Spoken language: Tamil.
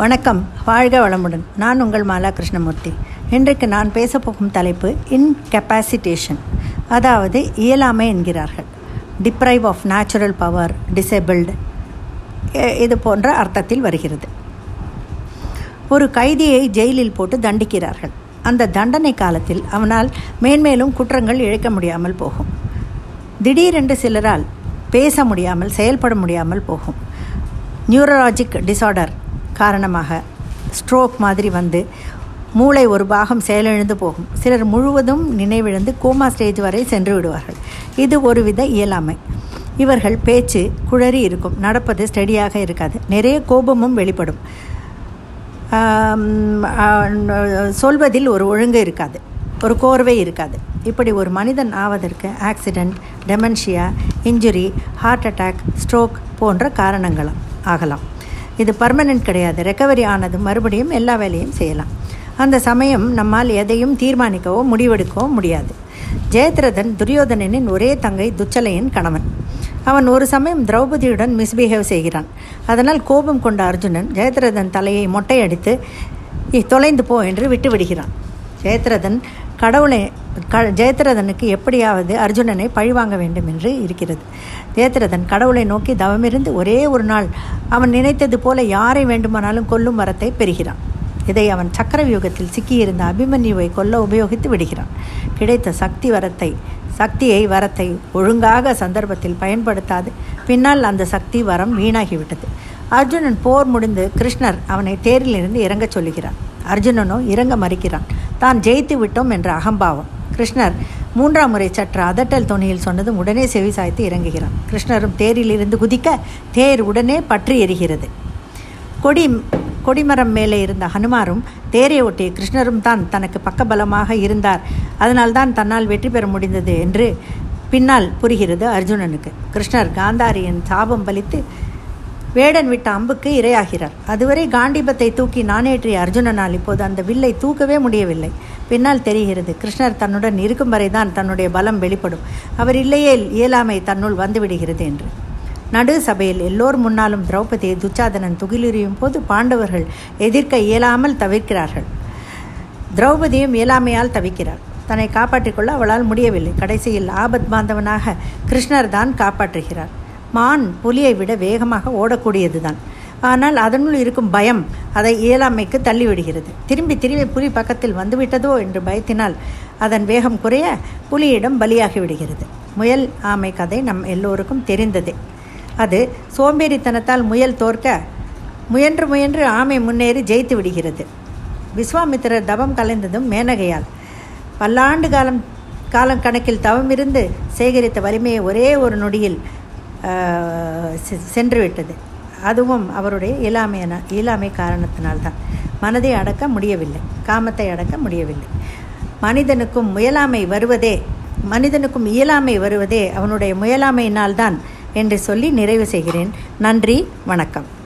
வணக்கம். வாழ்க வளமுடன். நான் உங்கள் மாலா கிருஷ்ணமூர்த்தி இன்றைக்கு நான் பேசப்போகும் தலைப்பு இன்கெப்பாசிட்டேஷன் அதாவது இயலாமை என்கிறார்கள். Deprive of natural power disabled இது போன்ற அர்த்தத்தில் வருகிறது. ஒரு கைதியை ஜெயிலில் போட்டு தண்டிக்கிறார்கள். அந்த தண்டனை காலத்தில் அவனால் மேன்மேலும் குற்றங்கள் இழைக்க முடியாமல் போகும். திடீரென்று சிலரால் பேச முடியாமல் செயல்பட முடியாமல் போகும். நியூரலாஜிக் டிசார்டர் காரணமாக ஸ்ட்ரோக் மாதிரி வந்து மூளை ஒரு பாகம் செயலிழந்து போகும். சிலர் முழுவதும் நினைவிழந்து கோமா ஸ்டேஜ் வரை சென்று விடுவார்கள். இது ஒருவித இயலாமை. இவர்கள் பேச்சு குழறி இருக்கும். நடப்பது ஸ்டடியாக இருக்காது. நிறைய கோபமும் வெளிப்படும். சொல்வதில் ஒரு ஒழுங்கு இருக்காது. ஒரு கோர்வை இருக்காது. இப்படி ஒரு மனிதன் ஆவதற்கு accident dementia injury heart attack stroke போன்ற காரணங்களும் ஆகலாம். இது பர்மனெண்ட் கிடையாது. ரெக்கவரி ஆனது மறுபடியும் எல்லா வேலையும் செய்யலாம். அந்த சமயம் நம்மால் எதையும் தீர்மானிக்கவோ முடிவெடுக்கவோ முடியாது. ஜெயத்ரதன் துரியோதனனின் ஒரே தங்கை துச்சலையின் கணவன். அவன் ஒரு சமயம் திரௌபதியுடன் மிஸ்பிஹேவ் செய்கிறான். அதனால் கோபம் கொண்ட அர்ஜுனன் ஜெயத்ரதன் தலையை மொட்டையடித்து தொலைந்து போ என்று விட்டுவிடுகிறான். ஜெயத்ரதன் கடவுளை க ஜெயத்ரதனுக்கு எப்படியாவது அர்ஜுனனை பழிவாங்க வேண்டும் என்று இருக்கிறது. ஜெயத்ரதன் கடவுளை நோக்கி தவமிருந்து ஒரே ஒரு நாள் அவன் நினைத்தது போல யாரை வேண்டுமானாலும் கொல்லும் வரத்தை பெறுகிறான். இதை அவன் சக்கர வியூகத்தில் சிக்கியிருந்த அபிமன்யுவை கொல்ல உபயோகித்து விடுகிறான். கிடைத்த சக்தி வரத்தை சக்தியை வரத்தை ஒழுங்காக சந்தர்ப்பத்தில் பயன்படுத்தாது. பின்னால் அந்த சக்தி வரம் வீணாகிவிட்டது. அர்ஜுனன் போர் முடிந்து கிருஷ்ணர் அவனை தேரிலிருந்து இறங்கச் சொல்லுகிறான் அர்ஜுனனோ இறங்க மறுக்கிறான். தான் ஜெயித்து விட்டோம் என்ற அகம்பாவம். கிருஷ்ணர் மூன்றாம் முறை சற்று அதட்டல் துணியில் சொன்னதும் உடனே செவி சாய்த்து இறங்குகிறான் கிருஷ்ணரும் தேரிலிருந்து குதிக்க தேர் உடனே பற்றி எரிகிறது. கொடி கொடிமரம் மேலே இருந்த ஹனுமாரும் தேரை ஒட்டிய கிருஷ்ணரும் தான் தனக்கு பக்கபலமாக இருந்தார். அதனால்தான் தன்னால் வெற்றி பெற முடிந்தது என்று பின்னால் புரிகிறது அர்ஜுனனுக்கு. கிருஷ்ணர் காந்தாரியின் சாபம் பலித்து வேடன் விட்ட அம்புக்கு இரையாகிறார். அதுவரை காண்டிபத்தை தூக்கி நானேற்றிய அர்ஜுனனால் இப்போது அந்த வில்லை தூக்கவே முடியவில்லை. பின்னால் தெரிகிறது கிருஷ்ணர் தன்னுடன் இருக்கும் வரைதான் தன்னுடைய பலம் வெளிப்படும். அவர் இல்லையே இயலாமை தன்னுள் வந்துவிடுகிறது என்று. நடு சபையில் எல்லோர் முன்னாலும் திரௌபதியை துச்சாதனன் துகிலுரியும் போது பாண்டவர்கள் எதிர்க்க இயலாமல் தவிர்க்கிறார்கள் திரௌபதியும் இயலாமையால் தவிக்கிறார். தன்னை காப்பாற்றிக்கொள்ள அவளால் முடியவில்லை. கடைசியில் ஆபத் பாந்தவனாக கிருஷ்ணர் தான் காப்பாற்றுகிறார். மான் புலியை விட வேகமாக ஓடக்கூடியதுதான். ஆனால் அதனுள் இருக்கும் பயம் அதை இயலாமைக்கு தள்ளிவிடுகிறது. திரும்பி திரும்பி புலி பக்கத்தில் வந்துவிட்டதோ என்று பயத்தினால் அதன் வேகம் குறைய புலியிடம் பலியாகி விடுகிறது முயல் ஆமை கதை நம் எல்லோருக்கும் தெரிந்ததே. அது சோம்பேறித்தனத்தால் முயல் தோற்க முயன்று முயன்று ஆமை முன்னேறி ஜெயித்து விடுகிறது. விஸ்வாமித்திரர் தவம் கலைந்ததும் மேனகையால். பல்லாண்டு காலம் காலம் கணக்கில் தவமிருந்து சேகரித்த வலிமையை ஒரே ஒரு நொடியில் சென்று விட்டது அதுவும் அவருடைய இயலாமையான இயலாமை காரணத்தினால்தான். மனதை அடக்க முடியவில்லை. காமத்தை அடக்க முடியவில்லை. மனிதனுக்கும் முயலாமை வருவதே மனிதனுக்கும் இயலாமை வருவதே அவனுடைய முயலாமையினால்தான் என்று சொல்லி நிறைவு செய்கிறேன். நன்றி வணக்கம்.